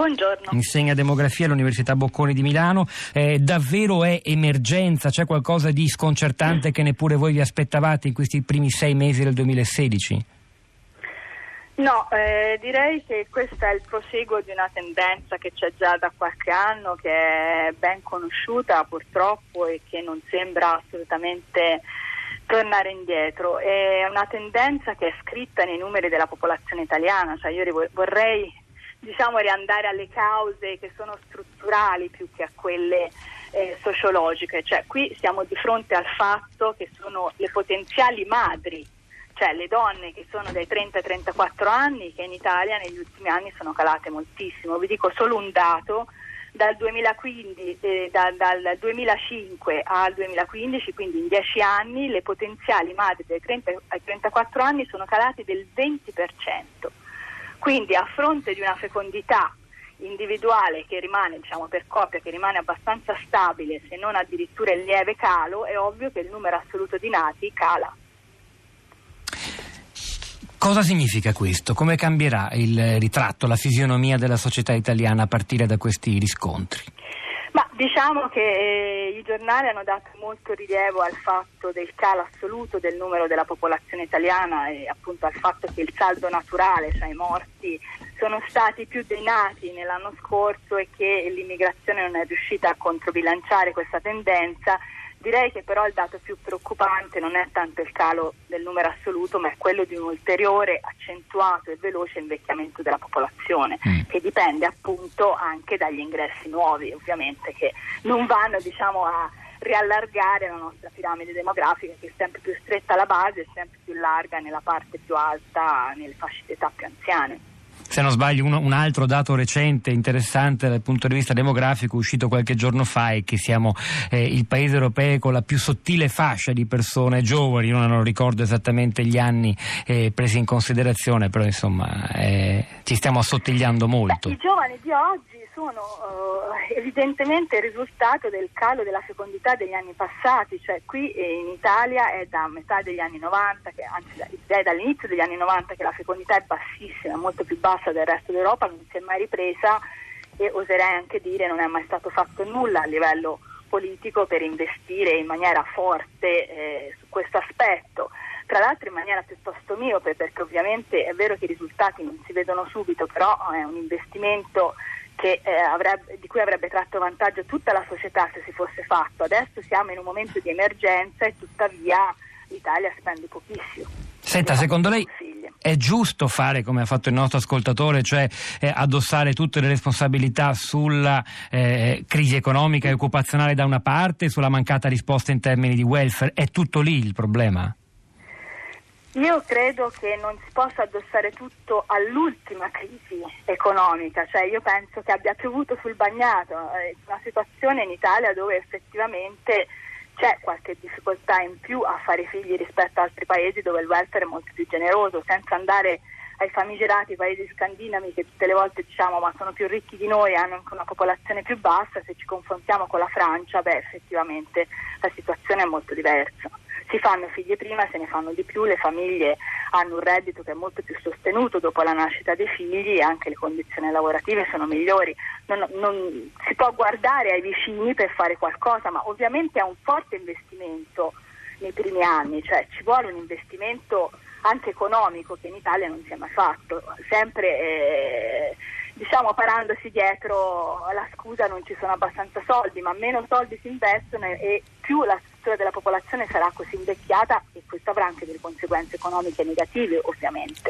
Buongiorno. Insegna demografia all'Università Bocconi di Milano. Eh, davvero è emergenza? C'è qualcosa di sconcertante che neppure voi vi aspettavate in questi primi sei mesi del 2016? No, eh, direi che questo è il proseguo di una tendenza che c'è già da qualche anno, che è ben conosciuta purtroppo e che non sembra assolutamente tornare indietro. È una tendenza che è scritta nei numeri della popolazione italiana, cioè io vorrei diciamo, riandare alle cause che sono strutturali più che a quelle eh, sociologiche. Cioè, qui siamo di fronte al fatto che sono le potenziali madri cioè le donne che sono dai 30 ai 34 anni che in Italia negli ultimi anni sono calate moltissimo. Vi dico solo un dato, dal, 2015, eh, da, dal 2005 al 2015, quindi in 10 anni, le potenziali madri dai 30 ai 34 anni sono calate del 20%. Quindi a fronte di una fecondità individuale che rimane, diciamo per coppia, che rimane abbastanza stabile, se non addirittura in lieve calo, è ovvio che il numero assoluto di nati cala. Cosa significa questo? Come cambierà il ritratto, la fisionomia della società italiana a partire da questi riscontri? Diciamo che eh, i giornali hanno dato molto rilievo al fatto del calo assoluto del numero della popolazione italiana e appunto al fatto che il saldo naturale, cioè i morti, sono stati più dei nati nell'anno scorso e che l'immigrazione non è riuscita a controbilanciare questa tendenza Direi che però il dato più preoccupante non è tanto il calo del numero assoluto, ma è quello di un ulteriore accentuato e veloce invecchiamento della popolazione, mm. che dipende appunto anche dagli ingressi nuovi, ovviamente, che non vanno diciamo, a riallargare la nostra piramide demografica che è sempre più stretta alla base e sempre più larga nella parte più alta, nelle fasce d'età più anziane se non sbaglio un, un, altro dato recente interessante dal punto di vista demografico uscito qualche giorno fa è che siamo eh, il paese europeo con la più sottile fascia di persone giovani, io non ricordo esattamente gli anni eh, presi in considerazione, però insomma eh, ci stiamo assottigliando molto. Beh, I giovani di oggi sono uh, evidentemente il risultato del calo della fecondità degli anni passati, cioè qui in Italia è da metà degli anni 90, che, anzi è dall'inizio degli anni 90 che la fecondità è bassissima, molto più bassa del resto d'Europa, non si è mai ripresa e oserei anche dire non è mai stato fatto nulla a livello politico per investire in maniera forte eh, su questo aspetto. Tra l'altro in maniera piuttosto miope perché ovviamente è vero che i risultati non si vedono subito, però è un investimento che, eh, avrebbe, di cui avrebbe tratto vantaggio tutta la società se si fosse fatto. Adesso siamo in un momento di emergenza e tuttavia l'Italia spende pochissimo. Senta, secondo lei è giusto fare come ha fatto il nostro ascoltatore, cioè eh, addossare tutte le responsabilità sulla eh, crisi economica e occupazionale da una parte e sulla mancata risposta in termini di welfare? È tutto lì il problema? Io credo che non si possa addossare tutto all'ultima crisi economica, cioè io penso che abbia piovuto sul bagnato, è una situazione in Italia dove effettivamente c'è qualche difficoltà in più a fare figli rispetto ad altri paesi dove il welfare è molto più generoso, senza andare ai famigerati paesi scandinavi che tutte le volte diciamo ma sono più ricchi di noi hanno anche una popolazione più bassa, se ci confrontiamo con la Francia, beh effettivamente la situazione è molto diversa si fanno figli prima, se ne fanno di più, le famiglie hanno un reddito che è molto più sostenuto dopo la nascita dei figli e anche le condizioni lavorative sono migliori. Non, non, si può guardare ai vicini per fare qualcosa, ma ovviamente è un forte investimento nei primi anni, cioè ci vuole un investimento anche economico che in Italia non si è mai fatto, sempre eh, diciamo parandosi dietro la scusa non ci sono abbastanza soldi, ma meno soldi si investono e più la struttura della popolazione sarà così invecchiata e questo avrà anche delle conseguenze economiche negative ovviamente.